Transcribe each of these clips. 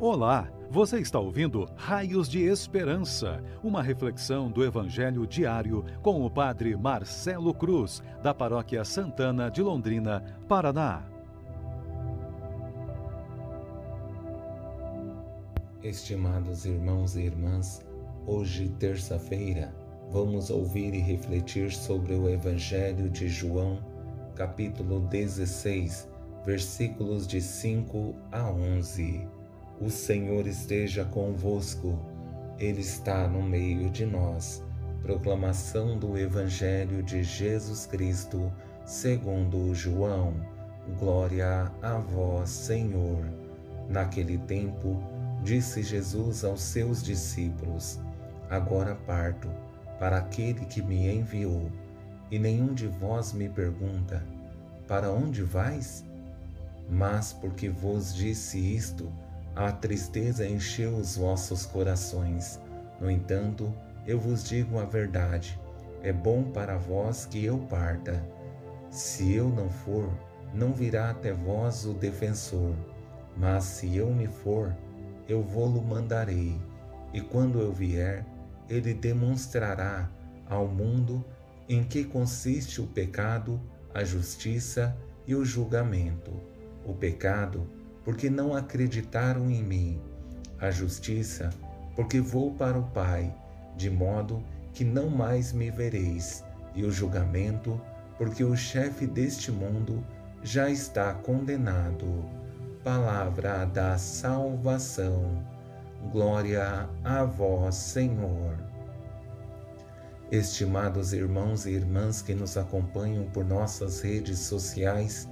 Olá, você está ouvindo Raios de Esperança, uma reflexão do Evangelho diário com o Padre Marcelo Cruz, da Paróquia Santana de Londrina, Paraná. Estimados irmãos e irmãs, hoje, terça-feira, vamos ouvir e refletir sobre o Evangelho de João, capítulo 16, versículos de 5 a 11. O Senhor esteja convosco, Ele está no meio de nós. Proclamação do Evangelho de Jesus Cristo, segundo João. Glória a vós, Senhor. Naquele tempo, disse Jesus aos seus discípulos: Agora parto para aquele que me enviou, e nenhum de vós me pergunta: Para onde vais? Mas porque vos disse isto, a tristeza encheu os vossos corações. No entanto, eu vos digo a verdade: é bom para vós que eu parta. Se eu não for, não virá até vós o defensor. Mas se eu me for, eu vou-lo mandarei. E quando eu vier, ele demonstrará ao mundo em que consiste o pecado, a justiça e o julgamento. O pecado porque não acreditaram em mim. A justiça, porque vou para o Pai, de modo que não mais me vereis. E o julgamento, porque o chefe deste mundo já está condenado. Palavra da salvação. Glória a vós, Senhor. Estimados irmãos e irmãs que nos acompanham por nossas redes sociais,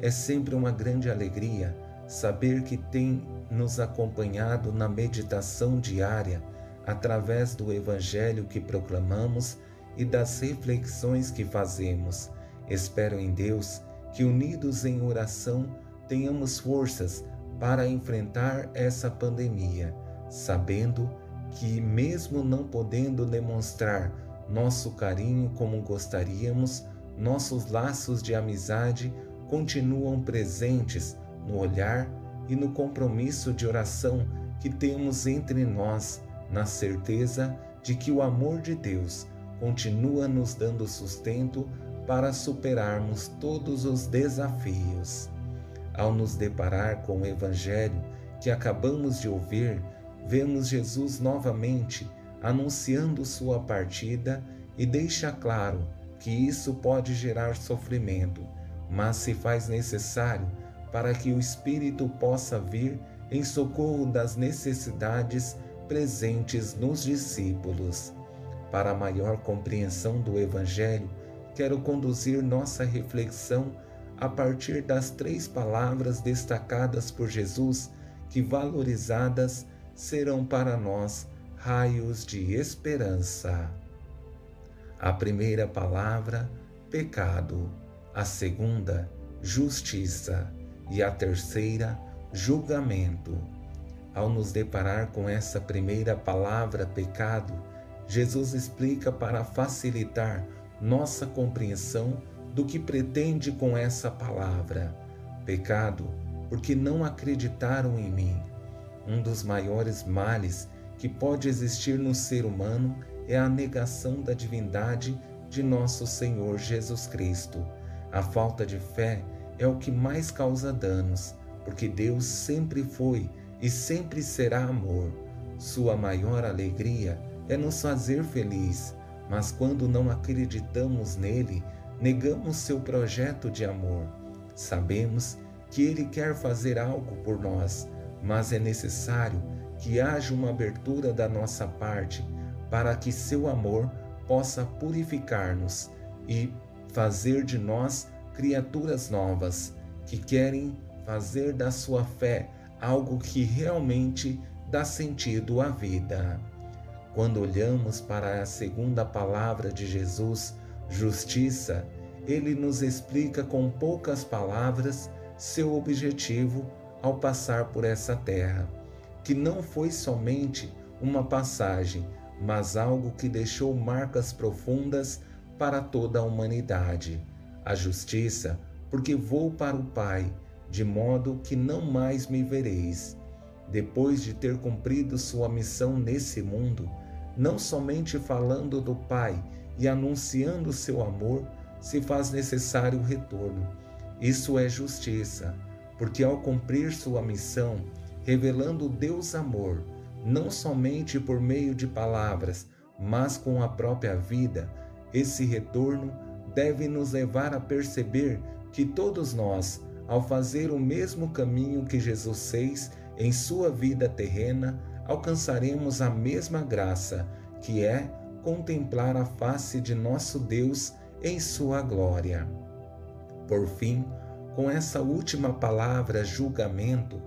é sempre uma grande alegria saber que tem nos acompanhado na meditação diária através do Evangelho que proclamamos e das reflexões que fazemos. Espero em Deus que, unidos em oração, tenhamos forças para enfrentar essa pandemia, sabendo que, mesmo não podendo demonstrar nosso carinho como gostaríamos, nossos laços de amizade continuam presentes no olhar e no compromisso de oração que temos entre nós, na certeza de que o amor de Deus continua nos dando sustento para superarmos todos os desafios. Ao nos deparar com o Evangelho que acabamos de ouvir, vemos Jesus novamente anunciando sua partida e deixa claro que isso pode gerar sofrimento, mas se faz necessário para que o Espírito possa vir em socorro das necessidades presentes nos discípulos. Para maior compreensão do Evangelho, quero conduzir nossa reflexão a partir das três palavras destacadas por Jesus, que valorizadas serão para nós raios de esperança. A primeira palavra, pecado. A segunda, justiça e a terceira, julgamento. Ao nos deparar com essa primeira palavra, pecado, Jesus explica para facilitar nossa compreensão do que pretende com essa palavra. Pecado, porque não acreditaram em mim. Um dos maiores males que pode existir no ser humano é a negação da divindade de nosso Senhor Jesus Cristo. A falta de fé é o que mais causa danos, porque Deus sempre foi e sempre será amor. Sua maior alegria é nos fazer feliz, mas quando não acreditamos nele, negamos seu projeto de amor. Sabemos que ele quer fazer algo por nós, mas é necessário que haja uma abertura da nossa parte para que seu amor possa purificar-nos e fazer de nós criaturas novas que querem fazer da sua fé algo que realmente dá sentido à vida. Quando olhamos para a segunda palavra de Jesus, justiça, ele nos explica com poucas palavras seu objetivo ao passar por essa terra, que não foi somente uma passagem, mas algo que deixou marcas profundas para toda a humanidade a justiça, porque vou para o Pai, de modo que não mais me vereis. depois de ter cumprido sua missão nesse mundo, não somente falando do Pai e anunciando seu amor, se faz necessário o retorno. Isso é justiça, porque ao cumprir sua missão, revelando Deus amor, não somente por meio de palavras, mas com a própria vida, esse retorno deve nos levar a perceber que todos nós, ao fazer o mesmo caminho que Jesus fez em sua vida terrena, alcançaremos a mesma graça, que é contemplar a face de nosso Deus em sua glória. Por fim, com essa última palavra, julgamento,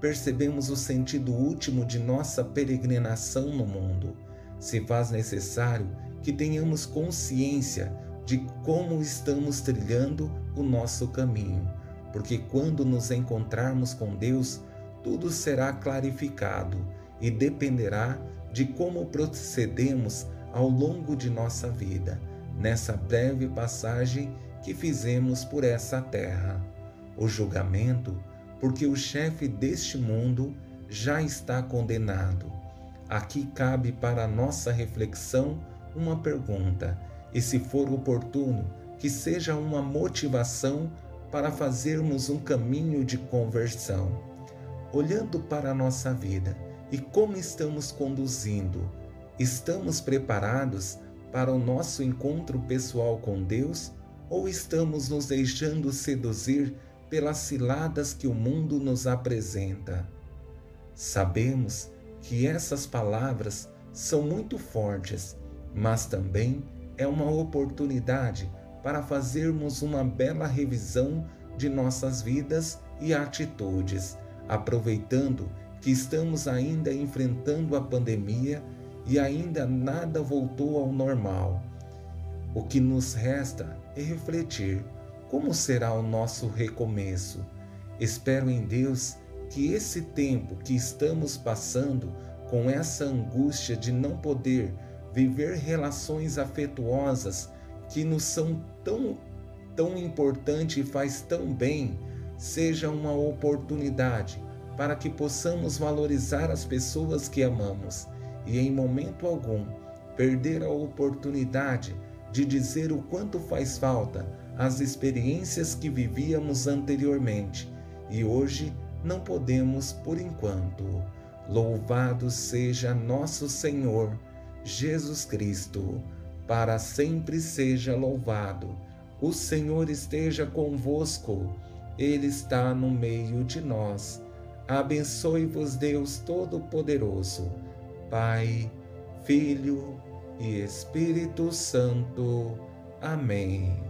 percebemos o sentido último de nossa peregrinação no mundo. Se faz necessário que tenhamos consciência de como estamos trilhando o nosso caminho, porque quando nos encontrarmos com Deus, tudo será clarificado e dependerá de como procedemos ao longo de nossa vida, nessa breve passagem que fizemos por essa terra. O julgamento, porque o chefe deste mundo já está condenado. Aqui cabe para nossa reflexão uma pergunta, e se for oportuno, que seja uma motivação para fazermos um caminho de conversão. Olhando para a nossa vida e como estamos conduzindo, estamos preparados para o nosso encontro pessoal com Deus ou estamos nos deixando seduzir pelas ciladas que o mundo nos apresenta? Sabemos que essas palavras são muito fortes, mas também é uma oportunidade para fazermos uma bela revisão de nossas vidas e atitudes, aproveitando que estamos ainda enfrentando a pandemia e ainda nada voltou ao normal. O que nos resta é refletir como será o nosso recomeço. Espero em Deus que esse tempo que estamos passando com essa angústia de não poder viver relações afetuosas que nos são tão tão importante e faz tão bem, seja uma oportunidade para que possamos valorizar as pessoas que amamos e em momento algum perder a oportunidade de dizer o quanto faz falta as experiências que vivíamos anteriormente e hoje não podemos por enquanto. Louvado seja nosso Senhor Jesus Cristo, para sempre seja louvado. O Senhor esteja convosco, Ele está no meio de nós. Abençoe-vos, Deus Todo-Poderoso, Pai, Filho e Espírito Santo. Amém.